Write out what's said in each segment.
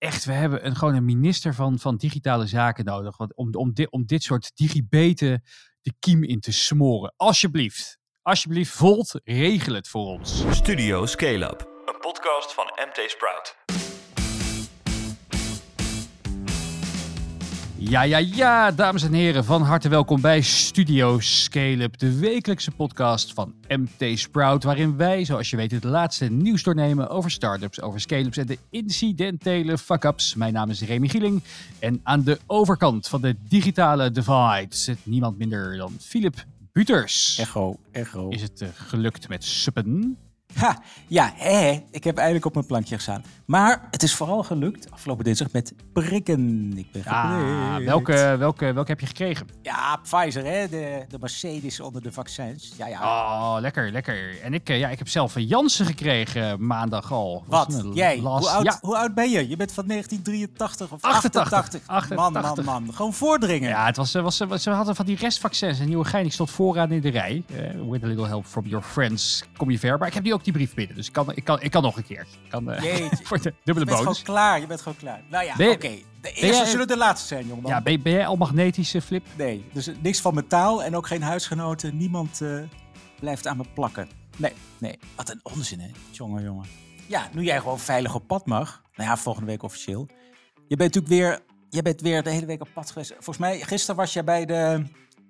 echt, we hebben een, gewoon een minister van, van digitale zaken nodig. Want om, om, dit, om dit soort digibeten de kiem in te smoren. Alsjeblieft. Alsjeblieft, Volt, regel het voor ons. Studio Scale Up, een podcast van MT Sprout. Ja, ja, ja, dames en heren, van harte welkom bij Studio Scale-up, de wekelijkse podcast van MT Sprout, waarin wij, zoals je weet, het laatste nieuws doornemen over startups, over scale-ups en de incidentele fuck-ups. Mijn naam is Remy Gieling en aan de overkant van de digitale divide zit niemand minder dan Philip Buters. Echo, echo. Is het uh, gelukt met suppen? Ha, ja, hè, ik heb eindelijk op mijn plankje gestaan. Maar het is vooral gelukt afgelopen dinsdag met prikken. Ik ben ah, welke, welke, welke heb je gekregen? Ja, Pfizer, hè? De, de Mercedes onder de vaccins. Ja, ja. Oh, lekker, lekker. En ik, ja, ik heb zelf een Janssen gekregen maandag al. Wat? Jij? Last... Hoe, oud, ja. hoe oud ben je? Je bent van 1983 of 88? 88. 88. Man, man, man. Gewoon voordringen. Ja, het was, was, was, ze hadden van die restvaccins. En Nieuwegein die stond vooraan in de rij. Uh, with a little help from your friends kom je ver. Maar ik heb die ook die brief binnen. Dus ik kan, ik kan, ik kan nog een keer. Ik kan, uh, voor de dubbele bonus. Je bent gewoon klaar. Je bent gewoon klaar. Nou ja, oké. Okay. De eerste zullen de laatste zijn, jongen. Ja, ben, ben, jij al magnetisch, uh, Flip? Nee, dus niks van metaal en ook geen huisgenoten. Niemand uh, blijft aan me plakken. Nee, nee. Wat een onzin, hè? Jongen, jongen. Ja, nu jij gewoon veilig op pad mag. Nou ja, volgende week officieel. Je bent natuurlijk weer... Je bent weer de hele week op pad geweest. Volgens mij, gisteren was jij bij de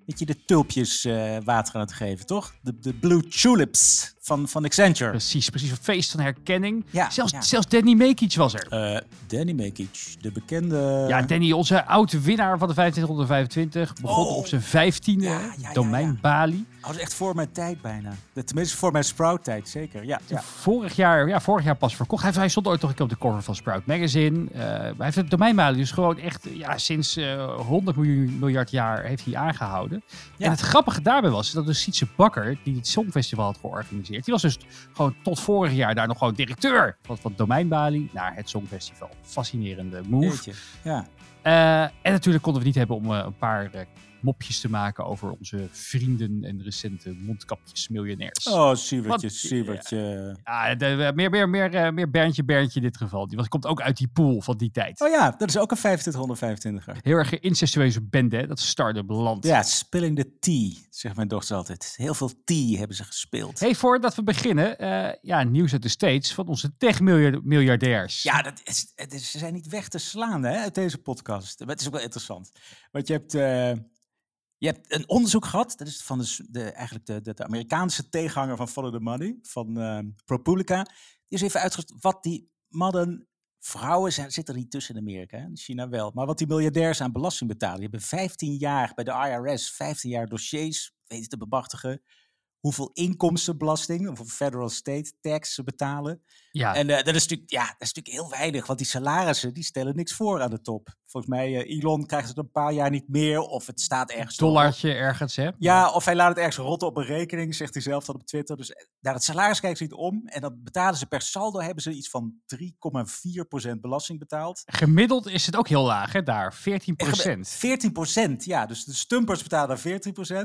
weet je, de tulpjes uh, water aan het geven, toch? De, de Blue Tulips van, van Accenture. Precies, precies. Een feest van herkenning. Ja, zelfs, ja. zelfs Danny Mekic was er. Uh, Danny Mekic, de bekende... Ja, Danny, onze oude winnaar van de 2525. Begon oh. op zijn vijftiende, ja, ja, domein Bali. Oh, dat is echt voor mijn tijd bijna. Tenminste, voor mijn Sprout-tijd, zeker. Ja, ja. Vorig, jaar, ja, vorig jaar pas verkocht. Hij, hij stond ooit nog een keer op de cover van Sprout Magazine. Uh, hij heeft het domeinbali dus gewoon echt ja, sinds uh, 100 miljoen, miljard jaar heeft hij aangehouden. Ja. En het grappige daarbij was dat de Sietse Bakker, die het Songfestival had georganiseerd, die was dus gewoon tot vorig jaar daar nog gewoon directeur van, van domeinbali naar het Songfestival. Fascinerende move. Ja. Uh, en natuurlijk konden we niet hebben om uh, een paar uh, mopjes te maken over onze vrienden en recente mondkapjes miljonairs. Oh, Sievertje, Sievertje. Ja, meer, meer, meer, meer Berntje, Berntje in dit geval. Die was, komt ook uit die pool van die tijd. Oh ja, dat is ook een 2525er. Heel erg incestueuze bende, dat start-up land. Ja, spilling the tea, zegt mijn dochter altijd. Heel veel tea hebben ze gespeeld. Hey, voordat we beginnen, uh, ja, nieuws uit de States van onze tech-miljardairs. Ja, dat is, het is, ze zijn niet weg te slaan hè, uit deze podcast. Maar het is ook wel interessant. Want je hebt... Uh, je hebt een onderzoek gehad, dat is van de, de eigenlijk de, de, de, Amerikaanse tegenhanger van Follow the Money, van uh, ProPublica. Die is even uitgezocht wat die mannen, vrouwen zijn, zitten er niet tussen in Amerika, in China wel, maar wat die miljardairs aan belasting betalen. Die hebben 15 jaar bij de IRS, 15 jaar dossiers weten te bemachtigen hoeveel inkomstenbelasting, of federal state tax ze betalen. Ja. En uh, dat, is natuurlijk, ja, dat is natuurlijk heel weinig, want die salarissen die stellen niks voor aan de top. Volgens mij, uh, Elon krijgt het een paar jaar niet meer, of het staat ergens... Dollartje ergens, hè? Ja, of hij laat het ergens rotten op een rekening, zegt hij zelf dan op Twitter. Dus eh, naar het salaris kijken ze niet om, en dan betalen ze per saldo, hebben ze iets van 3,4% belasting betaald. Gemiddeld is het ook heel laag, hè, daar, 14%. 14%, ja. Dus de stumpers betalen 14%,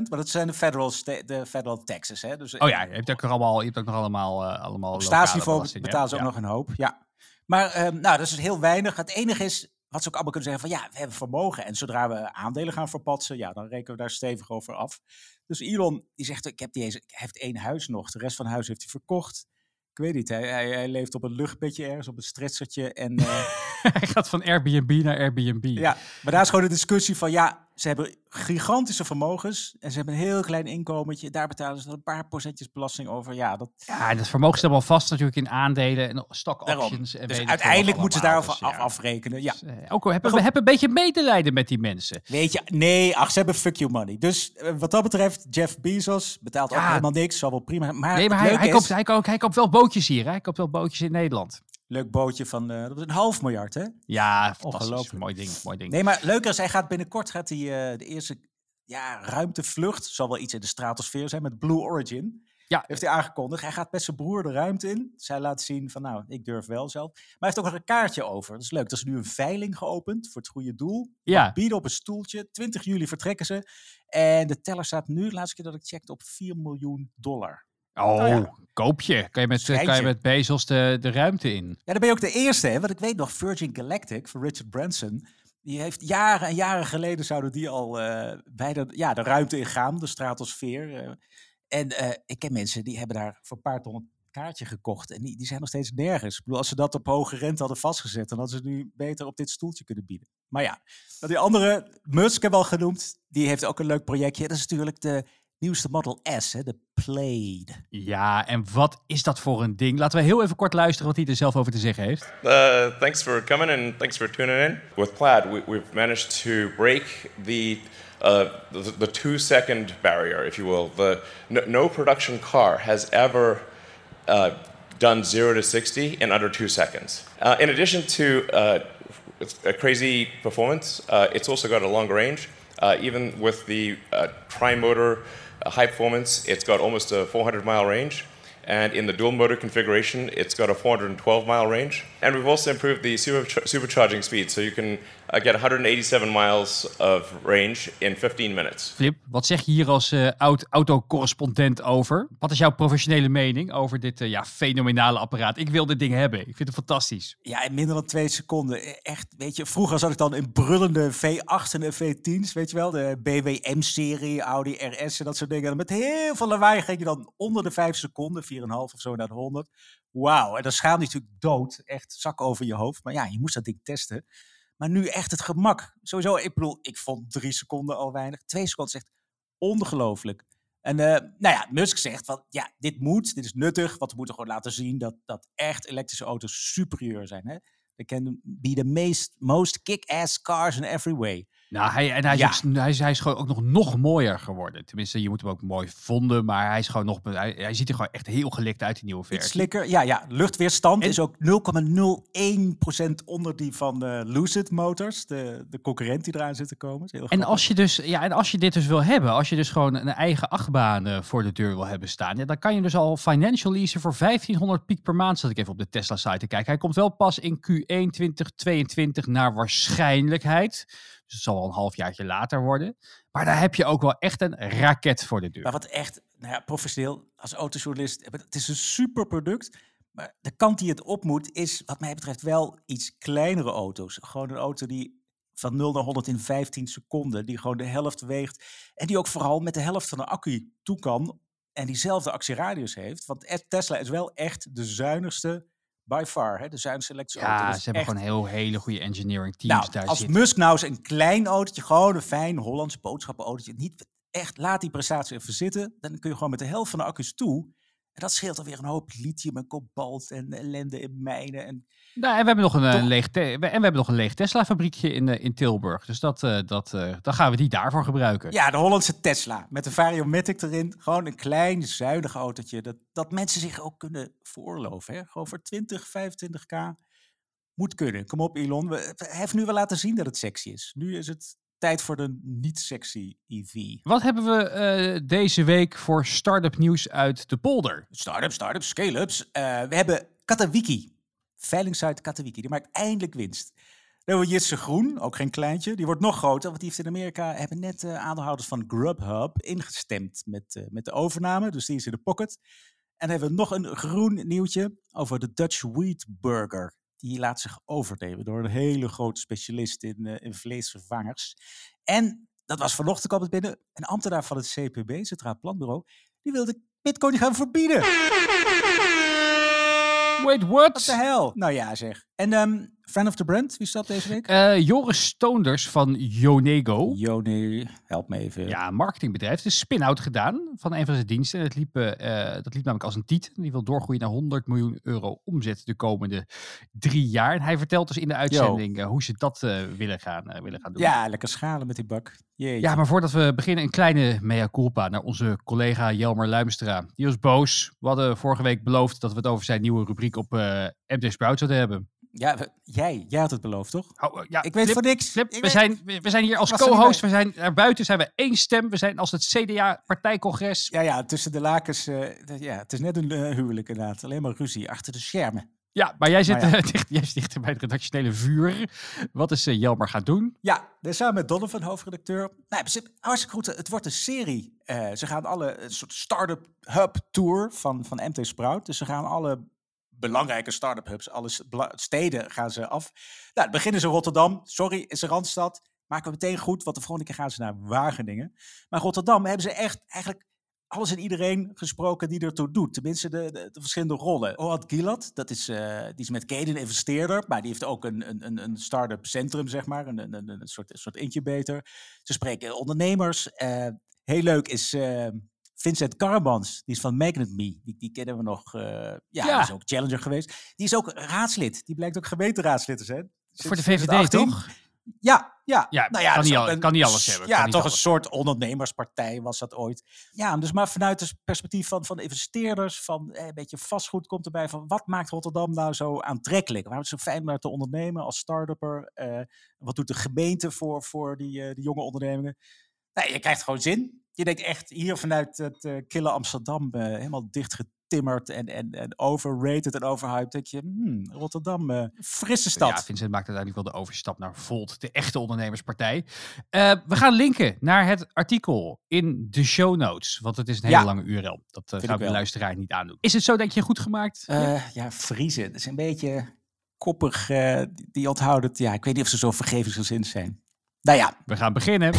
maar dat zijn de federal, de federal taxes, hè. Dus, oh ja, je hebt ook nog allemaal, je hebt ook nog allemaal... Uh, allemaal op staatsniveau betalen ze ook nog een hoop, ja. Maar um, nou, dat is heel weinig. Het enige is, wat ze ook allemaal kunnen zeggen van ja, we hebben vermogen. En zodra we aandelen gaan verpatsen, ja, dan rekenen we daar stevig over af. Dus Elon, die zegt, ik heb die hij heeft één huis nog. De rest van het huis heeft hij verkocht. Ik weet niet, hij, hij, hij leeft op een luchtbedje ergens, op een stretchertje. En, uh, hij gaat van Airbnb naar Airbnb. Ja, maar daar is gewoon de discussie van ja, ze hebben gigantische vermogens en ze hebben een heel klein inkomentje. Daar betalen ze dan een paar procentjes belasting over. Ja, dat, ja dat vermogen staat wel vast natuurlijk in aandelen en stock options. En dus uiteindelijk moeten ze daarover dus, ja. afrekenen. Ja. Dus, ook al hebben we hebben een beetje medelijden met die mensen. Weet je, nee, ach, ze hebben fuck you money. Dus uh, wat dat betreft, Jeff Bezos betaalt ook helemaal niks, zal wel prima. Maar, nee, maar hij, hij, koopt, hij, koopt, hij koopt wel bootjes hier. Hè? Hij koopt wel bootjes in Nederland. Leuk bootje van uh, dat is een half miljard, hè? Ja, ongelooflijk. Mooi ding, mooi ding. Nee, maar leuker is, hij gaat binnenkort gaat hij, uh, de eerste ja, ruimtevlucht, zal wel iets in de stratosfeer zijn, met Blue Origin. Ja. Heeft hij aangekondigd. Hij gaat met zijn broer de ruimte in. Zij laat zien van, nou, ik durf wel zelf. Maar hij heeft ook nog een kaartje over. Dat is leuk. Dat is nu een veiling geopend voor het goede doel. Ja. Bieden op een stoeltje. 20 juli vertrekken ze. En de teller staat nu, laatste keer dat ik checkte, op 4 miljoen dollar. Oh, ja. koop je. Kan je met, kan je Schijntje. met Bezos de, de ruimte in. Ja, dan ben je ook de eerste, hè? Want ik weet nog, Virgin Galactic van Richard Branson. Die heeft jaren en jaren geleden zouden die al eh, bij de, ja, de ruimte ingaan, de stratosfeer. eh. en eh, ik ken mensen die hebben daar voor een paar ton een kaartje gekocht. En die, die zijn nog steeds nergens. Ik bedoel, als ze dat op hoge rente hadden vastgezet, dan hadden ze nu beter op dit stoeltje kunnen bieden. Maar ja, die andere, Musk heb al genoemd, die heeft ook een leuk projectje. Dat is natuurlijk de nieuwste Model S, hè, de Plaid. Ja, en wat is dat voor een ding? Laten we heel even kort luisteren wat hij er zelf over te zeggen heeft. Uh, thanks for coming and thanks for tuning in. With Plaid, we, we've managed to break the, uh, the the two second barrier, if you will. The no, no production car has ever uh, done zero to sixty in under two seconds. Uh, in addition to uh, it's a crazy performance, uh, it's also got a longer range. Uh, even with the uh, tri-motor uh, high performance, it's got almost a 400 mile range. And in the dual motor configuration, it's got a 412 mile range. And we've also improved the superch- supercharging speed, so you can uh, get 187 miles of range in 15 minutes. Flip, wat zeg je hier als eh, oud autocorrespondent over? Wat is jouw professionele mening over dit eh, ja, fenomenale apparaat? Ik wil dit ding hebben. Ik vind het fantastisch. Ja, in minder dan twee seconden. E- Echt, weet je, vroeger zat ik dan in brullende V8's en V10's, weet je wel, de BWM-serie, Audi RS en dat soort dingen. En met heel veel lawaai ging je dan onder de vijf seconden, 4,5 of zo naar de 100. Wauw, en dan schaam je natuurlijk dood, echt zak over je hoofd. Maar ja, je moest dat ding testen. Maar nu echt het gemak. Sowieso, ik bedoel, ik vond drie seconden al weinig. Twee seconden echt ongelooflijk. En eh, nou ja, Musk zegt van, ja, dit moet, dit is nuttig, want we moeten gewoon laten zien dat, dat echt elektrische auto's superieur zijn. Hè? They can be the most, most kick-ass cars in every way. Nou, hij, en hij, is Ja. ook- hij, is, hij is gewoon ook nog, nog mooier geworden. Tenminste, je moet hem ook mooi vonden, maar hij is gewoon nog, hij, hij ziet er gewoon echt heel gelikt uit, die nieuwe Iets versie. slikker. Ja, ja, luchtweerstand En- is ook 0,01% onder die van eh, Lucid Motors, de, de concurrent die eraan zit te komen. Is heel En als, je dus, ja, en als je dit dus wil hebben, als je dus gewoon een eigen achtbaan eh, voor de deur wil hebben staan, ja, dan kan je dus al financial leasen voor 1500 piek per maand. Zat ik even op de Tesla site te kijken. Hij komt wel pas in Q1 2022 naar waarschijnlijkheid. Het zal wel een halfjaartje later worden. Maar daar heb je ook wel echt een raket voor de deur. Maar wat echt, nou ja, professioneel als autojournalist, het is een super product. Maar de kant die het op moet is, wat mij betreft, wel iets kleinere auto's. Gewoon een auto die van 0 naar 100 in 15 seconden, die gewoon de helft weegt. En die ook vooral met de helft van de accu toe kan. En diezelfde actieradius heeft. Want Tesla is wel echt de zuinigste by far. Hè? De auto. Ja, ze hebben echt- gewoon heel hele goede engineering teams nou, daar als zitten. Musk nou eens een klein autootje, gewoon een fijn Hollands boodschappenautootje, niet echt, laat die prestatie even zitten, dan kun je gewoon met de helft van de accu's toe. En dat scheelt alweer een hoop lithium en kobalt en ellende in mijnen. En Nou, en we hebben nog een, eh, Toch? leeg te- en we hebben nog een leeg Tesla fabriekje in, eh, in Tilburg. Dus dat, eh, dat, dan gaan we die daarvoor gebruiken. ja, de Hollandse Tesla met een Variomatic erin. Gewoon een klein, zuinig autootje. Dat, dat mensen zich ook kunnen veroorloven. Hè? Gewoon voor 20, 25k. Moet kunnen. Kom op, Elon. We, hij heeft nu wel laten zien dat het sexy is. Nu is het tijd voor de niet-sexy EV. Wat hebben we eh, deze week voor start-up nieuws uit de polder? Start-ups, start-ups, scale-ups. Eh, we hebben Katawiki. Veilingsite Katawiki. Die maakt eindelijk winst. Dan hebben we Jitse Groen, ook geen kleintje. Die wordt nog groter, want die heeft in Amerika... hebben net eh, aandeelhouders van Grubhub ingestemd met, met de overname. Dus die is in de pocket. En dan hebben we nog een groen nieuwtje over de Dutch Wheat Burger. Die laat zich overnemen door een hele grote specialist in, eh, in vleesvervangers. En, dat was vanochtend kwam het binnen, een ambtenaar van het CPB, Centraal Planbureau... die wilde bitcoin gaan verbieden. Wait, What what? the hell? Nou ja, zeg. En ehm Friend of the Brand, wie dat deze week? Eh, Joris Stoonders van Yonego. Joni, help me even. Ja, een marketingbedrijf. Het is een spin-out gedaan van een van zijn diensten. Het liep, eh, eh, dat liep namelijk als een tiet. Die wil doorgroeien naar 100 miljoen euro omzet de komende drie jaar. En hij vertelt dus in de uitzending hoe ze dat eh, willen, gaan, willen gaan doen. Ja, lekker schalen met die bak. Jeetje. Ja, maar voordat we beginnen, een kleine mea culpa naar onze collega Jelmer Luimstra. Die was boos. We hadden vorige week beloofd dat we het over zijn nieuwe rubriek op eh MT Sprout zouden hebben. Ja, we- jij, jij had het beloofd, toch? Oh, ja, Ik weet Flip, voor niks. Flip, we, weet- zijn, we we zijn hier als co-host. We zijn naar buiten zijn we één stem. We zijn als het CDA-partijcongres. Ja, ja, tussen de lakens. eh, ja, het is net een eh, huwelijk inderdaad. Alleen maar ruzie achter de schermen. Ja, maar jij zit, Maar ja. eh, dicht, jij zit dichter bij het redactionele vuur. Wat is eh, Jelmer gaan doen? Ja, samen met Donovan, hoofdredacteur. Nou, hartstikke goed. Het wordt een serie. Eh, ze gaan alle een soort start-up hub tour van, van MT Sprout. Dus ze gaan alle belangrijke start-up hubs, alle s- bela- steden gaan ze af. Nou, het begin is in Rotterdam. Sorry, is een Randstad. Maken we meteen goed, want de volgende keer gaan ze naar Wageningen. Maar Rotterdam hebben ze echt eigenlijk alles en iedereen gesproken die ertoe doet. Tenminste, de, de, de verschillende rollen. Ohad Gilad, dat is, eh, die is met Kaden investeerder, maar die heeft ook een, een, een, start-up centrum, zeg maar. Een, een, een, soort, een soort incubator. Ze spreken ondernemers. Eh, heel leuk is eh, Vincent Carbans, die is van Magnet Me. Die, die kennen we nog. eh, ja, Ja. is ook challenger geweest. Die is ook raadslid. Die blijkt ook gemeenteraadslid te zijn. Voor de VVD, 2018. toch? Ja, ja. Ja, nou ja, kan dat is niet al- kan niet alles hebben, Ja, toch een soort ondernemerspartij was dat ooit. Ja, dus maar vanuit het perspectief van, van investeerders, van eh, een beetje vastgoed komt erbij. Van wat maakt Rotterdam nou zo aantrekkelijk? Waarom is het zo fijn om daar te ondernemen als start-upper? Eh, wat doet de gemeente voor, voor die, die jonge ondernemingen? Nee, je krijgt gewoon zin. Je denkt echt hier vanuit het eh, kille Amsterdam eh, helemaal dichtgetimmerd en, en, en overrated en overhyped. Denk je, hmm, Rotterdam, eh, frisse stad. Ja, Vincent maakt uiteindelijk wel de overstap naar Volt, de echte ondernemerspartij. Eh, we gaan linken naar het artikel in de show notes, want het is een hele Ja. lange URL. Dat eh, we de luisteraar niet aandoen. Is het zo, denk je, goed gemaakt? Eh, ja, Friese. Dat is een beetje koppig. eh, die- die onthouden het. Ja, ik weet niet of ze zo vergevingsgezind zijn. Nou ja, We gaan beginnen.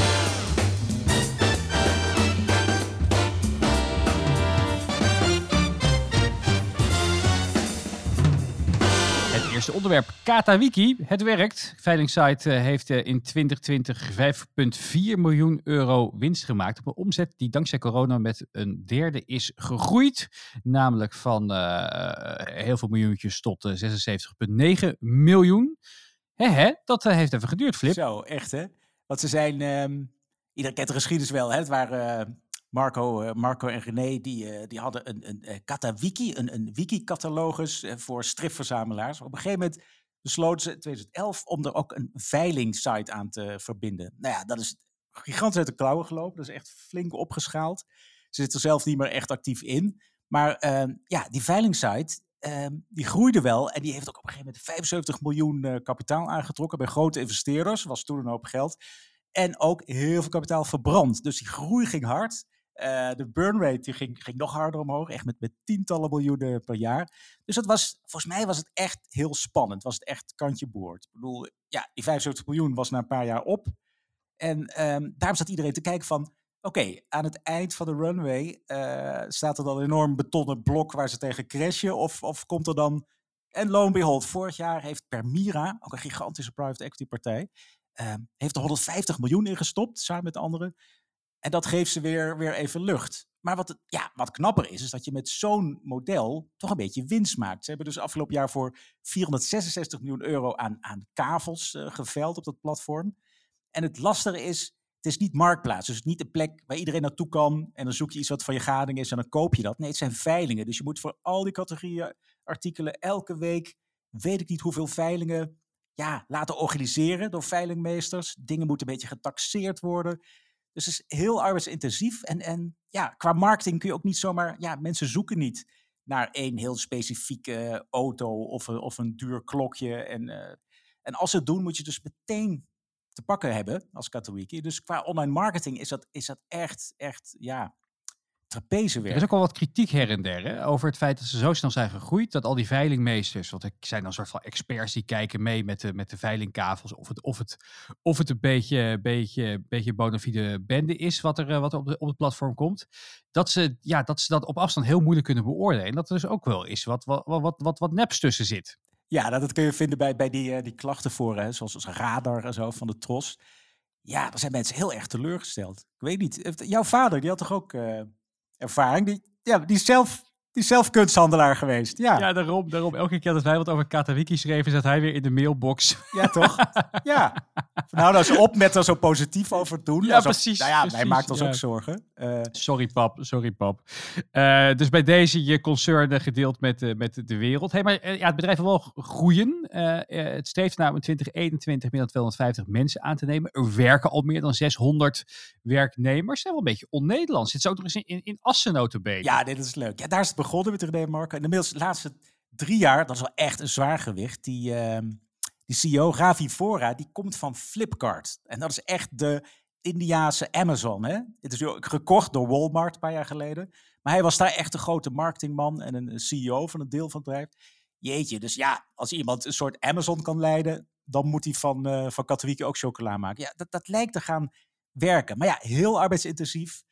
Onderwerp, Katawiki. Het werkt. Veilingssite eh, heeft eh, in 2020 5,4 miljoen euro winst gemaakt. Op een omzet die dankzij corona met een derde is gegroeid. Namelijk van eh, heel veel miljoentjes tot eh, 76,9 miljoen. Hè, dat heeft even geduurd, Flip. zo, echt hè. Want ze zijn, ehm iedereen kent de geschiedenis wel. Hè? Het waren Marco, eh, Marco en René, die, eh, die hadden een, een eh, Katawiki, een, een wiki-catalogus voor stripverzamelaars. Op een gegeven moment besloten ze in 2011 om er ook een veilingsite aan te verbinden. Nou ja, dat is gigantisch uit de klauwen gelopen. Dat is echt flink opgeschaald. Ze zitten er zelf niet meer echt actief in. Maar ehm, ja, die veilingsite, ehm, die groeide wel. En die heeft ook op een gegeven moment 75 miljoen kapitaal aangetrokken bij grote investeerders. Was toen een hoop geld. En ook heel veel kapitaal verbrand. Dus die groei ging hard. Eh, de burn rate die ging, ging nog harder omhoog. Echt met, met tientallen miljoenen per jaar. Dus dat was, volgens mij was het echt heel spannend. Was het echt kantje boord. Ik bedoel, ja, die 75 miljoen was na een paar jaar op. En ehm, daarom zat iedereen te kijken van... Oké, aan het eind van de runway eh, staat er dan een enorm betonnen blok waar ze tegen crashen? Of, of komt er dan... En lo en behold, vorig jaar heeft Permira, ook een gigantische private equity partij, ehm, heeft er 150 miljoen in gestopt, samen met anderen. En dat geeft ze weer, weer even lucht. Maar wat, ja, wat knapper is, is dat je met zo'n model toch een beetje winst maakt. Ze hebben dus afgelopen jaar voor 466 miljoen euro aan, aan kavels eh, geveld op dat platform. En het lastige is, het is niet marktplaats. Dus niet een plek waar iedereen naartoe kan. En dan zoek je iets wat van je gading is en dan koop je dat. Nee, het zijn veilingen. Dus je moet voor al die categorieën artikelen elke week, weet ik niet hoeveel veilingen, ja, laten organiseren door veilingmeesters. Dingen moeten een beetje getaxeerd worden. Dus het is heel arbeidsintensief. En, en ja, qua marketing kun je ook niet zomaar, ja, mensen zoeken niet naar één heel specifieke auto of een, of een duur klokje. En, eh, en als ze het doen, moet je dus meteen te pakken hebben als Katowiki. Dus qua online marketing is dat, is dat echt, echt, ja, Er is ook al wat kritiek her en der hè, over het feit dat ze zo snel zijn gegroeid. Dat al die veilingmeesters, want er zijn dan een soort van experts die kijken mee met de, met de veilingkavels. Of het, of het, of het een beetje, beetje, beetje bona fide bende is wat er, eh, wat er op, de, op het platform komt. Dat ze, ja, dat ze dat op afstand heel moeilijk kunnen beoordelen. En dat er dus ook wel is wat, wat, wat, wat, wat neps tussen zit. Ja, dat, dat kun je vinden bij, bij die, eh, die klachtenforen, hè, zoals, zoals Radar en zo van de Tros. Ja, daar zijn mensen heel erg teleurgesteld. Ik weet niet, heeft- jouw vader, die had toch ook eh, ervaring? Die, ja, die, zelf, die is zelf kunsthandelaar geweest. Ja, ja. Ja, daarom, daarom. Elke keer dat wij wat over Katawiki schreven, zat hij weer in de mailbox. toch? ja. Nou, nou eens op met er zo positief over doen. Ja, Alsof- precies, Nou ja, wij maakt ons ja. ook zorgen. Eh, Sorry pap, sorry pap. Eh, dus bij deze je concern gedeeld met, eh, met de wereld. Hey, maar ja, het bedrijf wil wel groeien. Het streeft naar in 2021 meer dan 250 mensen aan te nemen. Er werken al meer dan 600 werknemers. Dat is wel een beetje on-Nederlands. Zit ze ook nog eens in, in, in Assen ja, dit is leuk. Ja, daar is het begonnen met René Marco. En inmiddels, laatste drie jaar, dat is wel echt een zwaar gewicht. Die, ehm, die CEO, Ravi Vora, die komt van Flipkart. En dat is echt de Indiaanse Amazon. Hè? Het is ook gekocht door Walmart een paar jaar geleden. Maar hij was daar echt een grote marketingman en een CEO van een deel van het bedrijf. Jeetje, dus ja, als iemand een soort Amazon kan leiden, dan moet hij van, uh, van Katowiki ook chocola maken. Ja, dat, dat lijkt te gaan werken. Maar ja, heel arbeidsintensief.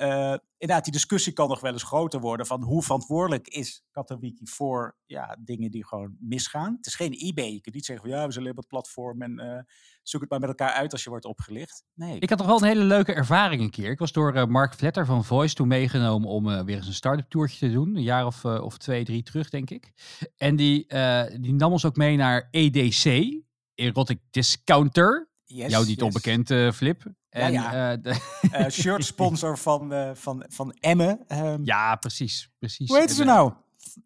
Uh, inderdaad, die discussie kan nog wel eens groter worden van hoe verantwoordelijk is Katowiki voor ja, dingen die gewoon misgaan. Het is geen eBay. Je kunt niet zeggen van ja, we zijn op het platform en uh, zoek het maar met elkaar uit als je wordt opgelicht. Nee. Ik had toch wel een hele leuke ervaring een keer. Ik was door uh, Mark Vletter van Voice toen meegenomen om weer eens een start-up toertje te doen. Een jaar of, of twee, drie terug, denk ik. En die, die nam ons ook mee naar EDC, Erotic Discounter. Yes, Jou niet yes. onbekend, uh, Flip. En, ja, ja. Uh, uh, shirt sponsor van, uh, van, van Emmen. Um, ja, precies, precies. Hoe heet ze nou?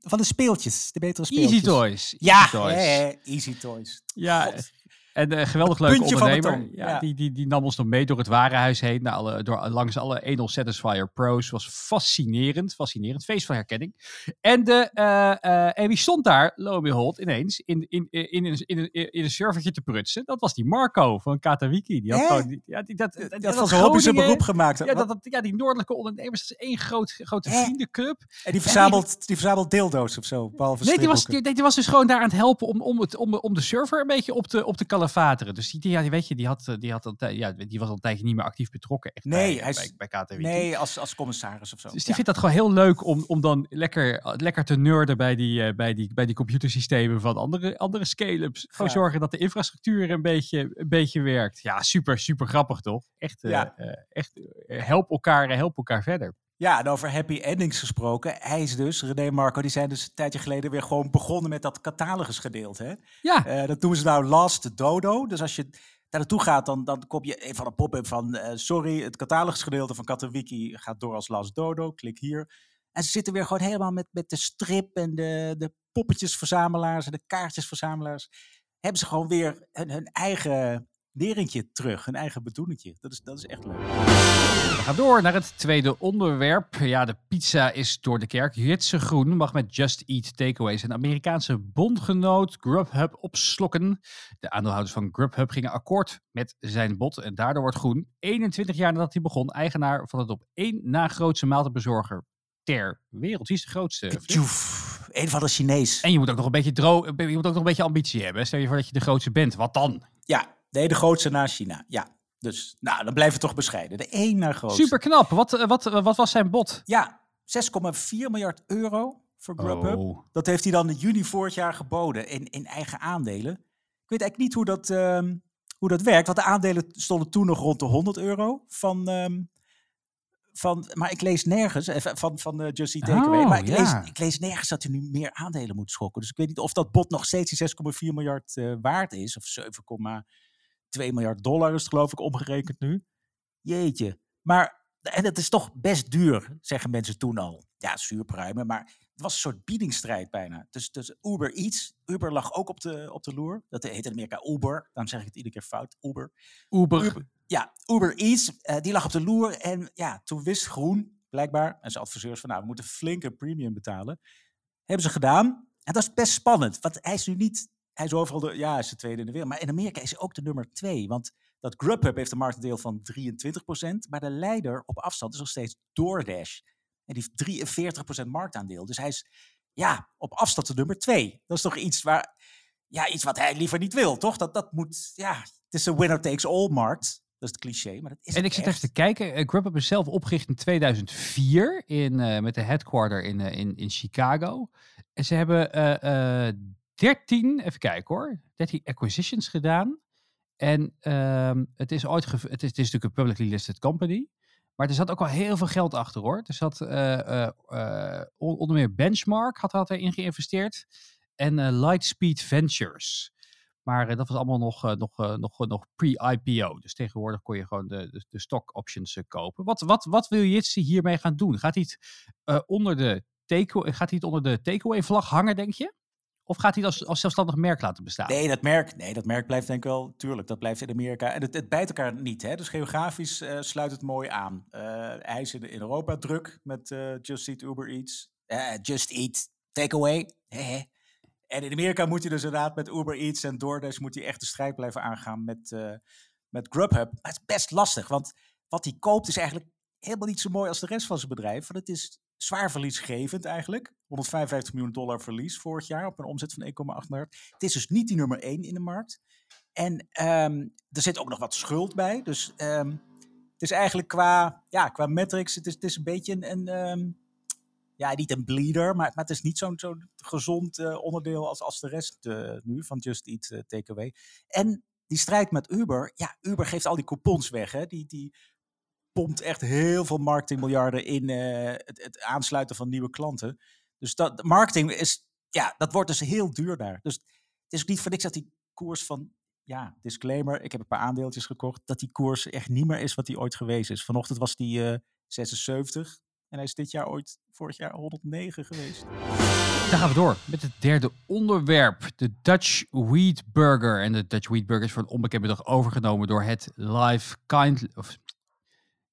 Van de speeltjes, de betere speeltjes. Easy Toys. Easy ja, Toys. Ja, Easy Toys. Ja, God. En een uh, geweldig leuke ondernemer. Ja, ja. Die, die, die nam ons nog mee door het warenhuis heen. Naar alle, door, langs alle Enel Satisfier Pro's. Was fascinerend. Fascinerend. Feest van herkenning. En, de, uh, uh, en wie stond daar, lo behold, ineens in, in, in, in, in, in, in een servertje te prutsen? Dat was die Marco van Katawiki. Die had eh? gewoon, die, ja, die, dat, dat, zijn hobby zijn beroep gemaakt. Ja, dat, dat, ja, die noordelijke ondernemers. Dat is één groot, grote eh? vriendenclub. En die verzamelt, en die, die verzamelt dildo's of zo. Behalve nee, die was, die, die, was dus gewoon daar aan het helpen om, om, het, om, om de server een beetje op te, op te kalafateren. Dus die die, weet je, die, had, die, had al, ja, die was al een tijdje niet meer actief betrokken. Echt nee, bij, hij is, bij, bij KTW. Nee, als, als commissaris of zo. Dus die ja. vindt dat gewoon heel leuk om, om dan lekker, lekker te nerden bij die, uh, bij die, bij die computersystemen van andere, andere scale-ups. Gewoon ja. zorgen dat de infrastructuur een beetje, een beetje werkt. Ja, super, super grappig toch? Echt, ja. uh, echt help elkaar, help elkaar verder. Ja, en over happy endings gesproken. Hij is dus, René en Marco, die zijn dus een tijdje geleden weer gewoon begonnen met dat catalogusgedeelte. Hè? Ja. Uh, dat doen ze nou Last Dodo. Dus als je daar naartoe gaat, dan, dan kom je van een pop-up van... Uh, sorry, het catalogusgedeelte van Katowiki gaat door als Last Dodo. Klik hier. En ze zitten weer gewoon helemaal met, met de strip en de, de poppetjesverzamelaars en de kaartjesverzamelaars. Hebben ze gewoon weer hun, hun eigen lerentje terug, hun eigen bedoelingje. Dat is, dat is echt leuk. We gaan door naar het tweede onderwerp. Ja, de pizza is door de kerk. Jitse Groen mag met Just Eat Takeaways een Amerikaanse bondgenoot Grubhub opslokken. De aandeelhouders van Grubhub gingen akkoord met zijn bod en daardoor wordt Groen, 21 jaar nadat hij begon, eigenaar van het op één na grootste maaltijdbezorger ter wereld. Wie is de grootste? Een van de Chinees. En je moet ook nog een beetje droog, je moet ook nog een beetje ambitie hebben. Stel je voor dat je de grootste bent. Wat dan? Ja, Nee, de grootste na China. Ja. Dus nou, dan blijven we toch bescheiden. De één naar grootste. Super knap. Wat, wat, wat was zijn bod? Ja, 6,4 miljard euro voor Grubhub. Oh. Dat heeft hij dan in juni vorig jaar geboden in, in eigen aandelen. Ik weet eigenlijk niet hoe dat, um, hoe dat werkt. Want de aandelen stonden toen nog rond de 100 euro van... Um, van, maar ik lees nergens, van, van uh, Just Eat Takeaway, oh, maar ik, ja. lees, ik lees nergens dat hij nu meer aandelen moet schokken. Dus ik weet niet of dat bod nog steeds die 6,4 miljard uh, waard is, of 7, 2 miljard dollar is het geloof ik omgerekend nu. Jeetje. Maar, en het is toch best duur, zeggen mensen toen al. Ja, zuurpruimen, maar het was een soort biedingsstrijd bijna. Dus, dus Uber Eats, Uber lag ook op de, op de loer. Dat heet in Amerika Uber, dan zeg ik het iedere keer fout, Uber. Uber. Uber ja, Uber Eats, uh, die lag op de loer. En ja, toen wist Groen, blijkbaar, en zijn adviseurs van nou, we moeten flinke premium betalen. Hebben ze gedaan. En dat is best spannend, want hij is nu niet hij is overal de, ja, is de tweede in de wereld. Maar in Amerika is hij ook de nummer twee. Want dat Grubhub heeft een marktdeel van 23%. Maar de leider op afstand is nog steeds DoorDash. En die heeft 43% marktaandeel. Dus hij is ja, op afstand de nummer twee. Dat is toch iets waar, ja, iets wat hij liever niet wil, toch? Dat, dat moet, ja, het is een winner takes all markt. Dat is het cliché, maar dat is En ik zit echt te kijken. Uh, Grubhub is zelf opgericht in 2004 in, uh, met de headquarter in, uh, in, in Chicago. En ze hebben 13, even kijken hoor, 13 acquisitions gedaan. En um, het is ooit, het is, het is natuurlijk een publicly listed company. Maar er zat ook wel heel veel geld achter hoor. Er zat uh, onder meer Benchmark had, had erin geïnvesteerd. En Lightspeed Ventures. Maar dat was allemaal nog, nog, nog, nog pre-IPO. Dus tegenwoordig kon je gewoon de, de, stock options kopen. Wat, wat, wat wil Jitsi hiermee gaan doen? Gaat hij het onder de takeaway vlag hangen, denk je? Of gaat hij als, als zelfstandig merk laten bestaan? Nee, dat merk, nee, dat merk blijft denk ik wel, tuurlijk, dat blijft in Amerika. En het, het bijt elkaar niet, hè? dus geografisch uh, sluit het mooi aan. Uh, hij is in, in, Europa druk met uh, Just Eat, Uber Eats. Just Eat, takeaway. En in Amerika moet hij dus inderdaad met Uber Eats en DoorDash moet hij echt de strijd blijven aangaan met, eh, met Grubhub. Maar het is best lastig, want wat hij koopt is eigenlijk helemaal niet zo mooi als de rest van zijn bedrijf. Want het is zwaar verliesgevend eigenlijk. 155 miljoen dollar verlies vorig jaar op een omzet van 1,8 miljard. Het is dus niet die nummer 1 in de markt. En ehm, er zit ook nog wat schuld bij. Dus ehm, het is eigenlijk qua, ja, qua metrics, het is, het is een beetje een, een ehm, ja, niet een bleeder, maar, het is niet zo'n zo'n gezond eh, onderdeel als, als de rest eh, nu van Just Eat uh, Takeaway. En die strijd met Uber, ja, Uber geeft al die coupons weg. Hè? Die, die pompt echt heel veel marketingmiljarden in het, het, aansluiten van nieuwe klanten. Dus dat, marketing is, ja, dat wordt dus heel duur daar. Dus het is ook niet voor niks dat die koers van ja, disclaimer, ik heb een paar aandeeltjes gekocht, dat die koers echt niet meer is wat die ooit geweest is. Vanochtend was die uh, 76 en hij is dit jaar ooit, vorig jaar 109 geweest. Dan gaan we door met het derde onderwerp, de Dutch Wheat Burger. En de Dutch Wheat Burger is voor een onbekend bedrag overgenomen door het Live Kind... Of,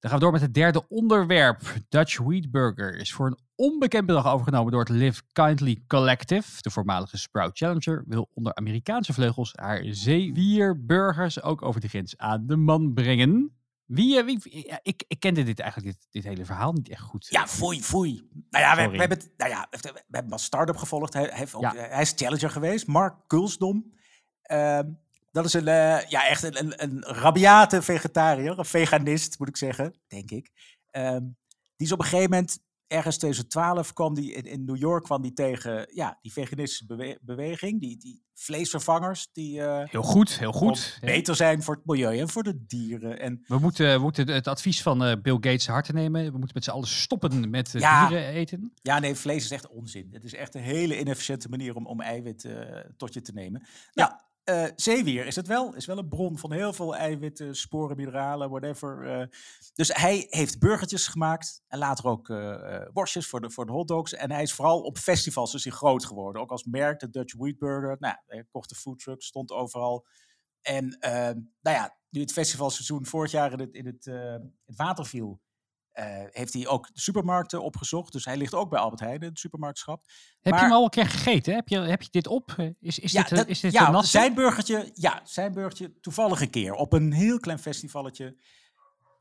dan gaan we door met het derde onderwerp. Dutch Wheat Burger is voor een onbekend bedrag overgenomen door het Live Kindly Collective. De voormalige Sprout Challenger wil onder Amerikaanse vleugels haar zeewierburgers ook over de grens aan de man brengen. Wie, wie ja, ik, ik kende dit eigenlijk, dit, dit hele verhaal niet echt goed. Ja, foei, foei. Nou ja, we, we, hebben, het, nou ja, we hebben een start-up gevolgd. Hij, heeft ook, ja. hij is challenger geweest. Mark Kulsdom. Uh, dat is een, uh, ja, echt een, een, een rabiate vegetariër, een veganist moet ik zeggen, denk ik. Um, die is op een gegeven moment, ergens 2012, kwam die in, in New York kwam die tegen ja, die veganistische bewe beweging, die, die vleesvervangers. Die, uh, heel goed, heel goed. Beter zijn voor het milieu en voor de dieren. En, we, moeten, we moeten het advies van uh, Bill Gates hard nemen. We moeten met z'n allen stoppen met ja, dieren eten. Ja, nee, vlees is echt onzin. Het is echt een hele inefficiënte manier om, om eiwit tot je te nemen. Ja. Uh, zeewier is het wel. Is wel een bron van heel veel eiwitten, sporen, mineralen, whatever. Uh, dus hij heeft burgertjes gemaakt. En later ook uh, worstjes voor de, voor de hotdogs. En hij is vooral op festivals dus hij groot geworden. Ook als merk, de Dutch Wheat Burger. Nou, hij kocht de foodtruck, stond overal. En nou ja, nu het festivalseizoen vorig jaar in het, in het, het water viel... Uh, heeft hij ook de supermarkten opgezocht. Dus hij ligt ook bij Albert Heijn, het supermarktschap. Heb maar, je hem al een keer gegeten? Heb je, heb je dit op? Is, is ja, dit, dat, is dit ja, een zijn burgertje, ja, zijn burgertje toevallig een keer. Op een heel klein festivalletje.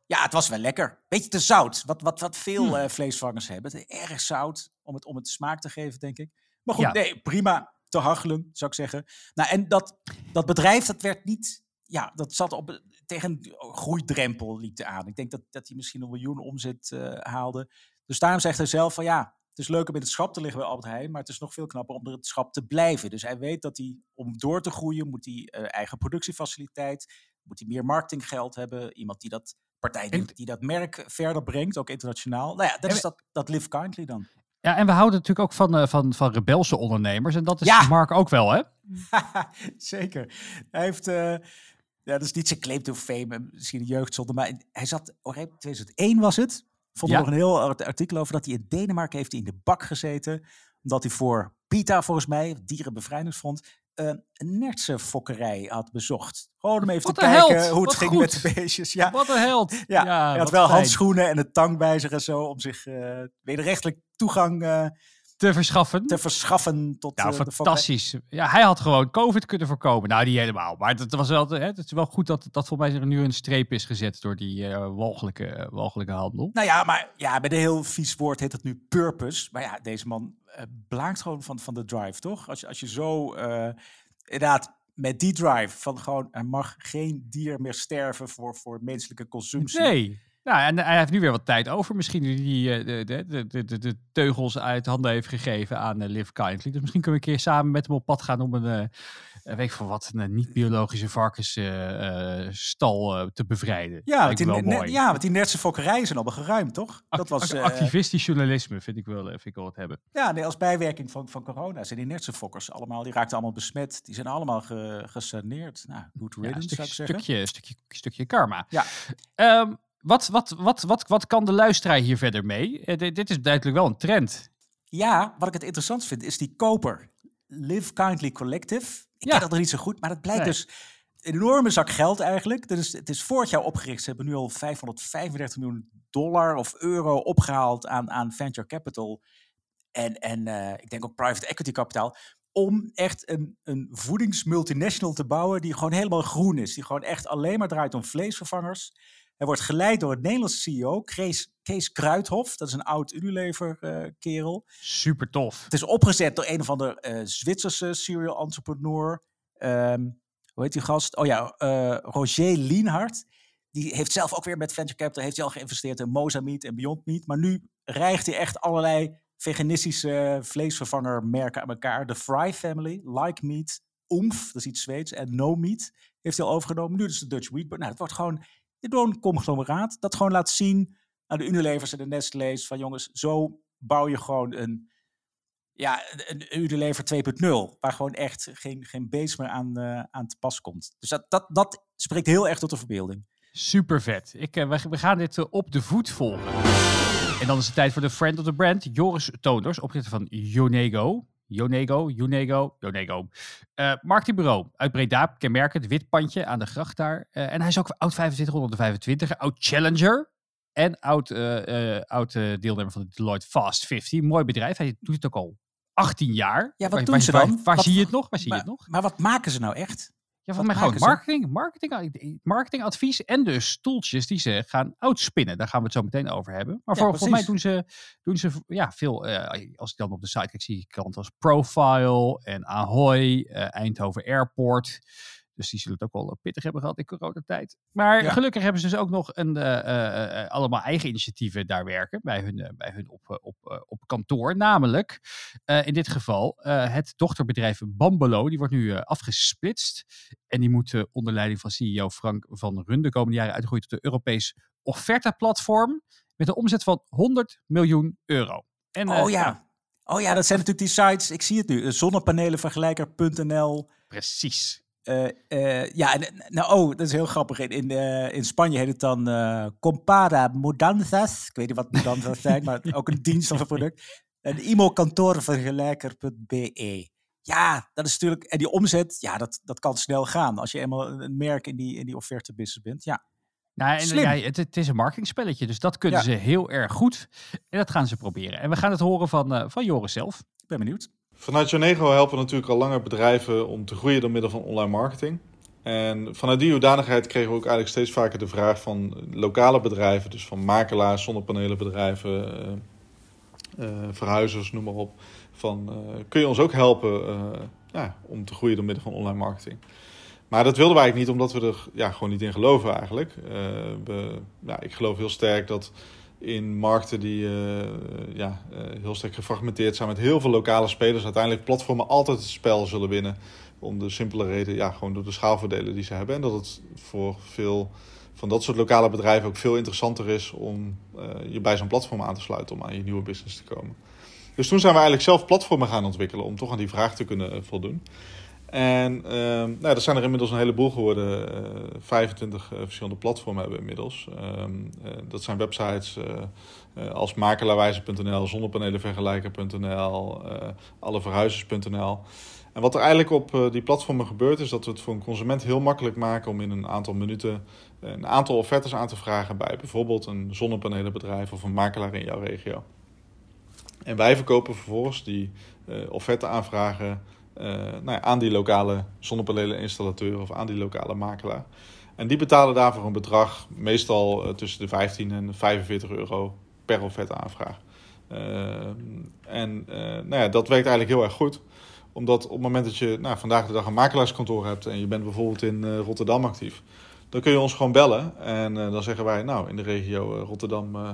Ja, het was wel lekker. Beetje te zout. Wat, wat, wat veel hmm. uh, vleesvangers hebben. Het erg zout om het, om het smaak te geven, denk ik. Maar goed, ja. nee, prima. Te hachelen, zou ik zeggen. Nou, en dat, dat bedrijf, dat werd niet ja, dat zat op, tegen een groeidrempel liep aan. Ik denk dat, dat hij misschien een miljoen omzet uh, haalde. Dus daarom zegt hij zelf van ja, het is leuk om in het schap te liggen bij Albert Heijn, maar het is nog veel knapper om in het schap te blijven. Dus hij weet dat hij, om door te groeien, moet hij uh, eigen productiefaciliteit, moet hij meer marketinggeld hebben, iemand die dat partij die, die dat merk verder brengt, ook internationaal. Nou ja, dat is dat, dat live kindly dan. Ja, en we houden natuurlijk ook van, uh, van, van rebelse ondernemers. En dat is ja. Mark ook wel, hè? Zeker. Hij heeft... Uh, ja, dat is niet zijn claim to fame, misschien de jeugdzonde. Maar hij zat, oh, 2001 was het. Vond ja. nog een heel artikel over dat hij in Denemarken heeft in de bak gezeten. Omdat hij voor PETA, volgens mij, Dierenbevrijdingsfront, uh, een nertse fokkerij had bezocht. Gewoon om even te kijken held. hoe het Wat ging goed. met de beestjes. Ja. Wat een held. Ja, Ja, hij had wel fijn. handschoenen en een tang bij zich en zo om zich uh, wederrechtelijk toegang uh, te verschaffen. te verschaffen tot Nou, uh, de fokkerij. fantastisch. Ja, hij had gewoon COVID kunnen voorkomen. Nou, niet helemaal. Maar het, was wel, hè, het is wel goed dat, dat volgens mij er nu een streep is gezet door die uh, walgelijke, uh, walgelijke handel. Nou ja, maar ja, met een heel vies woord heet het nu purpose. Maar ja, deze man uh, blaakt gewoon van, van de drive, toch? Als je, als je zo inderdaad met die drive van gewoon er mag geen dier meer sterven voor, voor menselijke consumptie. Nee. Nou, en hij heeft nu weer wat tijd over. Misschien die uh, de, de, de, de, de teugels uit handen heeft gegeven aan uh, Live Kindly. Dus misschien kunnen we een keer samen met hem op pad gaan om een, uh, weet ik veel wat, een niet-biologische varkensstal te bevrijden. Ja, want die, mooi. ja, want die nertse fokkerijen zijn allemaal geruimd, toch? Dat was, Activistisch journalisme vind ik wel, vind ik wel wat hebben. Ja, nee, als bijwerking van, van corona zijn die nertse fokkers allemaal, die raakten allemaal besmet. Die zijn allemaal ge, gesaneerd. Nou, good riddance, zou ik zeggen. stukje, stukje, stukje karma. Ja. Wat, wat, wat, wat, wat kan de luisteraar hier verder mee? Eh, dit, is duidelijk wel een trend. Ja, wat ik het interessant vind, is die koper. Live Kindly Collective. Ik Ja. ken dat nog niet zo goed, maar het blijkt Nee. dus een enorme zak geld eigenlijk. Dus het is vorig jaar opgericht. Ze hebben nu al 535 miljoen dollar of euro opgehaald aan, aan venture capital. en, en uh, ik denk ook private equity kapitaal, om echt een, een voedingsmultinational te bouwen die gewoon helemaal groen is. Die gewoon echt alleen maar draait om vleesvervangers. Hij wordt geleid door het Nederlandse CEO, Kees, Kees Kruidhof. Dat is een oud Unilever-kerel. Super tof. Het is opgezet door een of andere uh, Zwitserse serial entrepreneur. Um, hoe heet die gast? Oh ja, uh, Roger Lienhart. Die heeft zelf ook weer met venture capital heeft hij al geïnvesteerd in Mozameat en Beyond Meat. Maar nu rijgt hij echt allerlei veganistische vleesvervangermerken aan elkaar. De Fry Family, Like Meat, Oomph, dat is iets Zweeds, en No Meat heeft hij al overgenomen. Nu dus de Dutch Wheat. Nou, het wordt gewoon door een conglomeraat dat gewoon laat zien aan de Unilevers en de Nestlé's van jongens, zo bouw je gewoon een, ja, een Unilever 2.0, waar gewoon echt geen, geen beest meer aan, uh, aan te pas komt. Dus dat, dat, dat spreekt heel erg tot de verbeelding. Super vet. Ik, uh, we, gaan dit uh, op de voet volgen. En dan is het tijd voor de friend of the brand, Joris Toonders, oprichter van Yonego. Yonego, Yonego, Yonego. Uh, marketingbureau uit Breda, kenmerkend, wit pandje aan de gracht daar. Uh, en hij is ook oud 2525, oud Challenger. En oud, uh, oud deelnemer van de Deloitte Fast 50. Mooi bedrijf, hij doet het ook al 18 jaar. Ja, wat waar, doen ze dan? Waar, waar wat, zie je het nog? Waar zie maar, je het nog? Maar wat maken ze nou echt? Ja, van mij gewoon marketing, marketing, marketingadvies en dus stoeltjes die ze gaan outspinnen. Daar gaan we het zo meteen over hebben. Maar Ja, voor, volgens mij doen ze, doen ze ja, veel, eh, als ik dan op de site kijk, zie ik klanten als Profile en Ahoy, eh, Eindhoven Airport. Dus die zullen het ook wel pittig hebben gehad in coronatijd. Maar Ja. gelukkig hebben ze dus ook nog een, eh, eh, eh, allemaal eigen initiatieven daar werken. Bij hun, eh, bij hun op, eh, op, eh, op kantoor. Namelijk eh, in dit geval eh, het dochterbedrijf Bambolo. Die wordt nu eh, afgesplitst. En die moet eh, onder leiding van CEO Frank van Run de komende jaren uitgroeien tot een Europees offerteplatform. Met een omzet van 100 miljoen euro. En, eh, Oh ja. Oh ja, dat zijn natuurlijk die sites. Ik zie het nu. eh, Zonnepanelenvergelijker.nl. Precies. Eh, eh, ja, nou, oh, dat is heel grappig. In, in, eh, in Spanje heet het dan Compara Mudanzas. Ik weet niet wat Mudanzas zijn, maar ook een dienst of een product. En imokantoorvergelijker.be. Ja, dat is natuurlijk. En die omzet, ja, dat, dat kan snel gaan. Als je eenmaal een merk in die, in die offerte business bent. Ja, Nou, en, Slim. ja, het, het is een marketingspelletje, dus dat kunnen Ja. ze heel erg goed. En dat gaan ze proberen. En we gaan het horen van, van Joris zelf. ik ben benieuwd. Vanuit Jonego helpen we natuurlijk al langer bedrijven om te groeien door middel van online marketing. En vanuit die hoedanigheid kregen we ook eigenlijk steeds vaker de vraag van lokale bedrijven, dus van makelaars, zonnepanelenbedrijven, eh, eh, verhuizers, noem maar op. Van eh, kun je ons ook helpen ja, om te groeien door middel van online marketing? Maar dat wilden wij eigenlijk niet, omdat we er ja, gewoon niet in geloven eigenlijk. We, ja, ik geloof heel sterk dat in markten die eh, ja, eh, heel sterk gefragmenteerd zijn met heel veel lokale spelers, uiteindelijk platformen altijd het spel zullen winnen. Om de simpele reden, ja, gewoon door de schaalvoordelen die ze hebben. En dat het voor veel van dat soort lokale bedrijven ook veel interessanter is om eh, je bij zo'n platform aan te sluiten om aan je nieuwe business te komen. Dus toen zijn we eigenlijk zelf platformen gaan ontwikkelen om toch aan die vraag te kunnen voldoen. En eh, nou, dat zijn er inmiddels een heleboel geworden. Eh 25 eh, verschillende platformen hebben we inmiddels. Ehm, eh, dat zijn websites eh, eh, als makelaarwijze.nl, zonnepanelenvergelijker.nl, eh alleverhuizers.nl. En wat er eigenlijk op eh, die platformen gebeurt, is dat we het voor een consument heel makkelijk maken om in een aantal minuten eh, een aantal offertes aan te vragen bij bijvoorbeeld een zonnepanelenbedrijf of een makelaar in jouw regio. En wij verkopen vervolgens die eh offerte aanvragen eh, nou ja, aan die lokale zonnepaneleninstallateur of aan die lokale makelaar. En die betalen daarvoor een bedrag, meestal eh, tussen de 15 en 45 euro per offerte aanvraag. Eh, en eh, nou ja, dat werkt eigenlijk heel erg goed omdat op het moment dat je nou, vandaag de dag een makelaarskantoor hebt en je bent bijvoorbeeld in eh, Rotterdam actief, dan kun je ons gewoon bellen. En eh, dan zeggen wij, nou, in de regio eh, Rotterdam eh,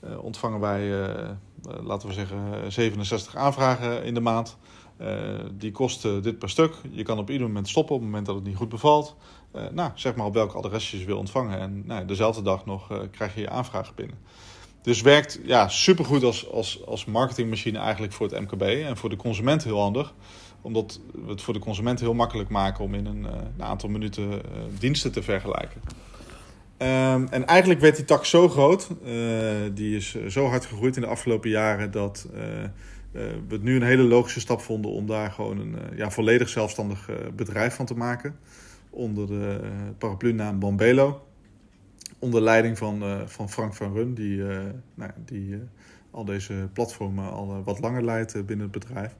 eh, ontvangen wij, eh, eh, laten we zeggen, eh, 67 aanvragen in de maand. Eh, die kosten dit per stuk. Je kan op ieder moment stoppen op het moment dat het niet goed bevalt. Eh, nou, zeg maar op welk adres je ze wil ontvangen. En nou, dezelfde dag nog eh, krijg je je aanvraag binnen. Dus werkt ja, supergoed als, als, als marketingmachine eigenlijk voor het MKB. En voor de consument heel handig. Omdat we het voor de consument heel makkelijk maken om in een, een aantal minuten diensten te vergelijken. Ehm, en eigenlijk werd die tak zo groot, die is zo hard gegroeid in de afgelopen jaren, dat we het nu een hele logische stap vonden om daar gewoon een eh, ja, volledig zelfstandig eh, bedrijf van te maken. Onder de paraplu-naam Bombelo. Onder leiding van, eh, van Frank van Run, die, eh, nou, die eh, al deze platformen al wat langer leidt binnen het bedrijf.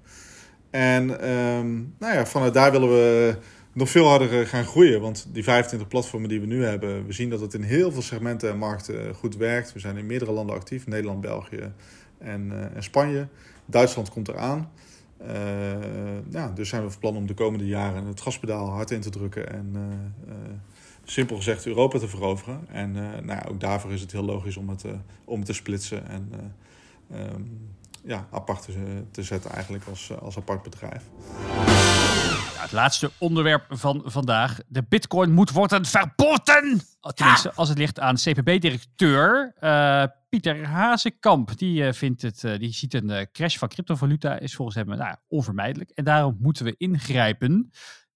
En ehm, nou ja, vanuit daar willen we nog veel harder gaan groeien. Want die 25 platformen die we nu hebben, we zien dat het in heel veel segmenten en markten goed werkt. We zijn in meerdere landen actief: Nederland, België en, en Spanje. Duitsland komt eraan. Uh, ja, dus zijn we van plan om de komende jaren het gaspedaal hard in te drukken en uh, simpel gezegd Europa te veroveren. En nou ja, ook daarvoor is het heel logisch om het, om te splitsen en um, ja, apart te, te, zetten eigenlijk als, als apart bedrijf. Het laatste onderwerp van vandaag. De bitcoin moet worden verboden! Tenminste, als het ligt aan CPB-directeur Pieter Hazekamp, die, uh, vindt het, uh, die ziet een uh, crash van cryptovaluta is volgens hem nou, onvermijdelijk. En daarom moeten we ingrijpen.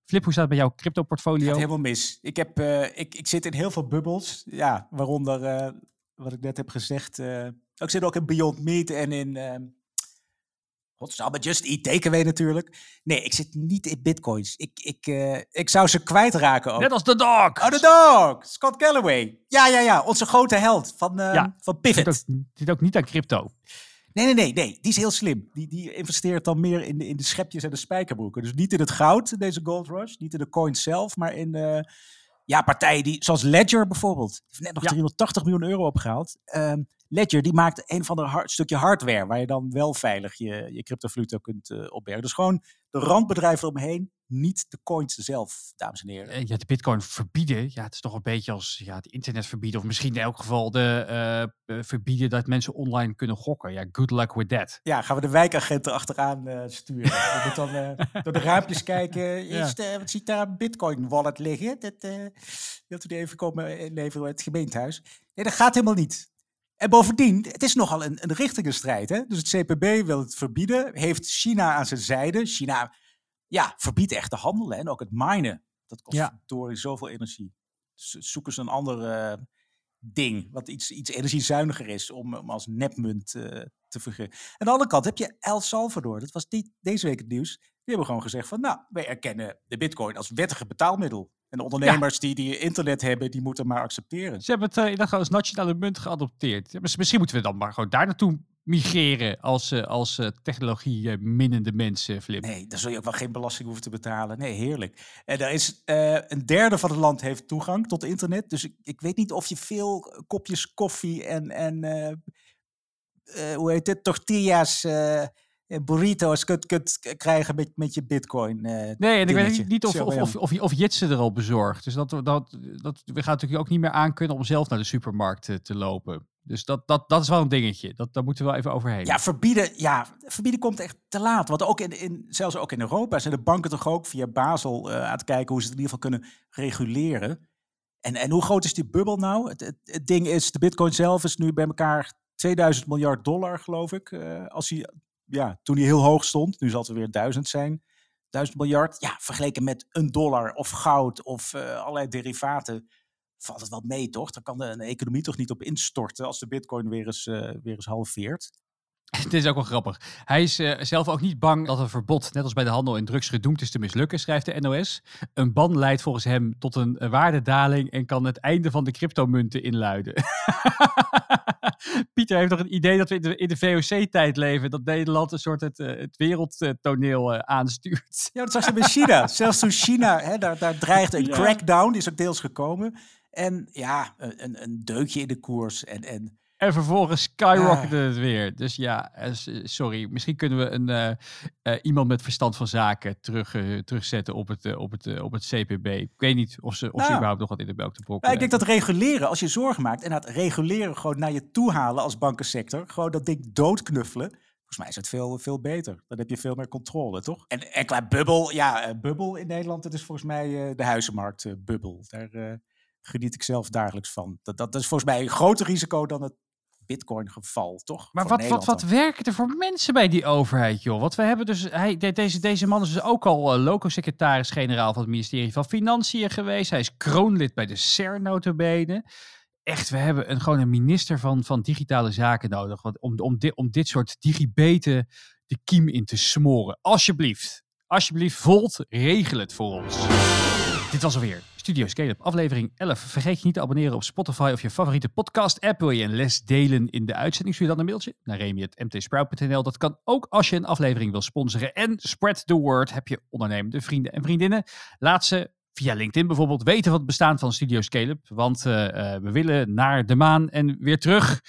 Flip, hoe staat het bij jouw crypto-portfolio? Het helemaal mis. Ik, heb, ik, ik zit in heel veel bubbels. Ja, waaronder wat ik net heb gezegd. ik zit ook in Beyond Meat en in Godzame, Just Eat Takeaway natuurlijk. Nee, ik zit niet in bitcoins. Ik, ik, uh, ik zou ze kwijtraken ook. Net als de dog. Oh, de dog. Scott Galloway. Ja, ja, ja. Onze grote held van, uh, ja, van Pivot. Zit, ook, zit ook niet aan crypto. Nee, nee, nee, nee. Die is heel slim. Die, die investeert dan meer in de, in de schepjes en de spijkerbroeken. Dus niet in het goud, deze gold rush. Niet in de coins zelf, maar in uh, ja, partijen die, zoals Ledger bijvoorbeeld. Heeft net nog ja. 380 miljoen euro opgehaald. Um, Ledger die maakt een van de hard, stukje hardware waar je dan wel veilig je, je cryptovaluta kunt uh, opbergen. Dus gewoon de randbedrijven eromheen, niet de coins zelf, dames en heren. Ja, de bitcoin verbieden, ja, het is toch een beetje als ja, het internet verbieden. Of misschien in elk geval de, uh, verbieden dat mensen online kunnen gokken. Ja, good luck with that. Ja, gaan we de wijkagenten achteraan uh, sturen. we moeten dan door de raampjes kijken. Is de, wat ziet daar een bitcoin wallet liggen? Dat, wilt u die even komen inleveren het gemeentehuis? Nee, dat gaat helemaal niet. En bovendien, het is nogal een, een richtingenstrijd. Hè? Dus het CPB wil het verbieden, heeft China aan zijn zijde. China ja, verbiedt echt de handel en ook het minen. Dat kost ja. zoveel energie. Dus zoeken ze een ander uh, ding, wat iets, iets energiezuiniger is, om, om als nepmunt uh, te vergeten. Aan de andere kant heb je El Salvador, dat was die, deze week het nieuws. Die hebben gewoon gezegd van, nou, wij erkennen de bitcoin als wettige betaalmiddel. En de ondernemers die, die internet hebben, die moeten maar accepteren. Ze hebben het uh, gewoon als nationale munt geadopteerd. Misschien moeten we dan maar gewoon daar naartoe migreren als, uh, als uh, technologie minnende mensen, Flip. Nee, dan zul je ook wel geen belasting hoeven te betalen. Nee, heerlijk. En er is een derde van het land heeft toegang tot internet. Dus ik, ik weet niet of je veel kopjes koffie en, en hoe heet het, tortillas burrito's kunt, kunt krijgen met, met je bitcoin. Uh, nee, en ik weet niet of, of, of, of, of Jitsen er al bezorgt. Dus dat, dat, dat, we gaan natuurlijk ook niet meer aan kunnen om zelf naar de supermarkt te, te lopen. Dus dat, dat, dat is wel een dingetje. Dat, daar moeten we wel even overheen. Ja, verbieden, ja, verbieden komt echt te laat. Want ook in, in, zelfs ook in Europa zijn de banken toch ook via Basel uh, aan het kijken hoe ze het in ieder geval kunnen reguleren. En, en hoe groot is die bubbel nou? Het, het, het ding is, de bitcoin zelf is nu bij elkaar 2000 miljard dollar, geloof ik. Uh, als hij ja, toen hij heel hoog stond, nu zal het weer duizend zijn, duizend miljard. Ja, vergeleken met een dollar of goud of uh, allerlei derivaten, valt het wel mee, toch? Daar kan de, economie toch niet op instorten als de bitcoin weer eens, uh, weer eens halveert. Het is ook wel grappig. Hij is uh, zelf ook niet bang dat een verbod, net als bij de handel in drugs, gedoemd is te mislukken, schrijft de NOS. Een ban leidt volgens hem tot een waardedaling en kan het einde van de cryptomunten inluiden. Pieter heeft nog het idee dat we in de, in de VOC-tijd leven. Dat Nederland een soort het, uh, het wereldtoneel uh, aanstuurt. Ja, dat zag je bij China. Zelfs toen China, hè, daar, daar dreigt een crackdown, die is ook deels gekomen. En ja, een, een deukje in de koers. En, en en vervolgens skyrockete het weer. Dus ja, eh, sorry. Misschien kunnen we een, uh, uh, iemand met verstand van zaken terug, uh, terugzetten op het, op, het, op het CPB. Ik weet niet of ze, of nou, ze überhaupt nog wat in de melk te brokken nou, Ik denk dat reguleren, als je zorgen maakt... en dat reguleren gewoon naar je toe halen als bankensector... gewoon dat ding doodknuffelen... Volgens mij is het veel, veel beter. Dan heb je veel meer controle, toch? En, en qua bubbel, ja, bubbel in Nederland... dat is volgens mij de huizenmarkt bubbel. Daar geniet ik zelf dagelijks van. Dat, dat, dat is volgens mij een groter risico dan het Bitcoin-geval, toch? Maar wat, wat, wat werken er voor mensen bij die overheid, joh? Want we hebben dus, hij, deze, deze man is dus ook al uh, loco-secretaris-generaal van het ministerie van Financiën geweest. Hij is kroonlid bij de CER, notabene. Echt, we hebben een, gewoon een minister van, van digitale zaken nodig. Want om, om, dit, om dit soort digibeten de kiem in te smoren. Alsjeblieft, alsjeblieft, Volt, regel het voor ons. Dit was alweer Studio Scale-up, aflevering 11. Vergeet je niet te abonneren op Spotify of je favoriete podcast-app. Wil je een les delen in de uitzending? Stuur dan een mailtje naar remy.mtsprout.nl. Dat kan ook als je een aflevering wil sponsoren. En spread the word. Heb je ondernemende vrienden en vriendinnen? Laat ze via LinkedIn bijvoorbeeld weten wat het bestaan van Studio Scale-up. Want uh, uh, we willen naar de maan en weer terug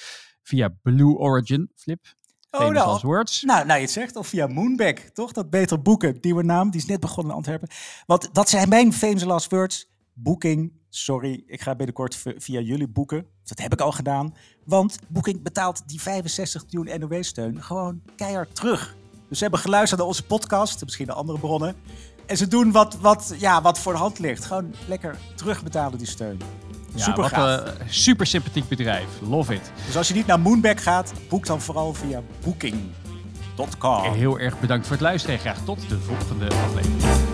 via Blue Origin. Flip, Oh, nou, words. Nou, nou, je het zegt. Of via Moonback, toch? Dat beter boeken. Nieuwe naam, die is net begonnen in Antwerpen. Want dat zijn mijn famous last words. Booking, sorry, ik ga binnenkort via jullie boeken. Dat heb ik al gedaan. Want Booking betaalt die 65 miljoen NOW-steun gewoon keihard terug. Dus ze hebben geluisterd naar onze podcast, misschien naar andere bronnen. En ze doen wat, wat, ja, wat voor de hand ligt. Gewoon lekker terugbetalen die steun. Ja, super wat gaaf. een super sympathiek bedrijf. Love it. Dus als je niet naar Moonback gaat, boek dan vooral via booking.com. Heel erg bedankt voor het luisteren en graag tot de volgende aflevering.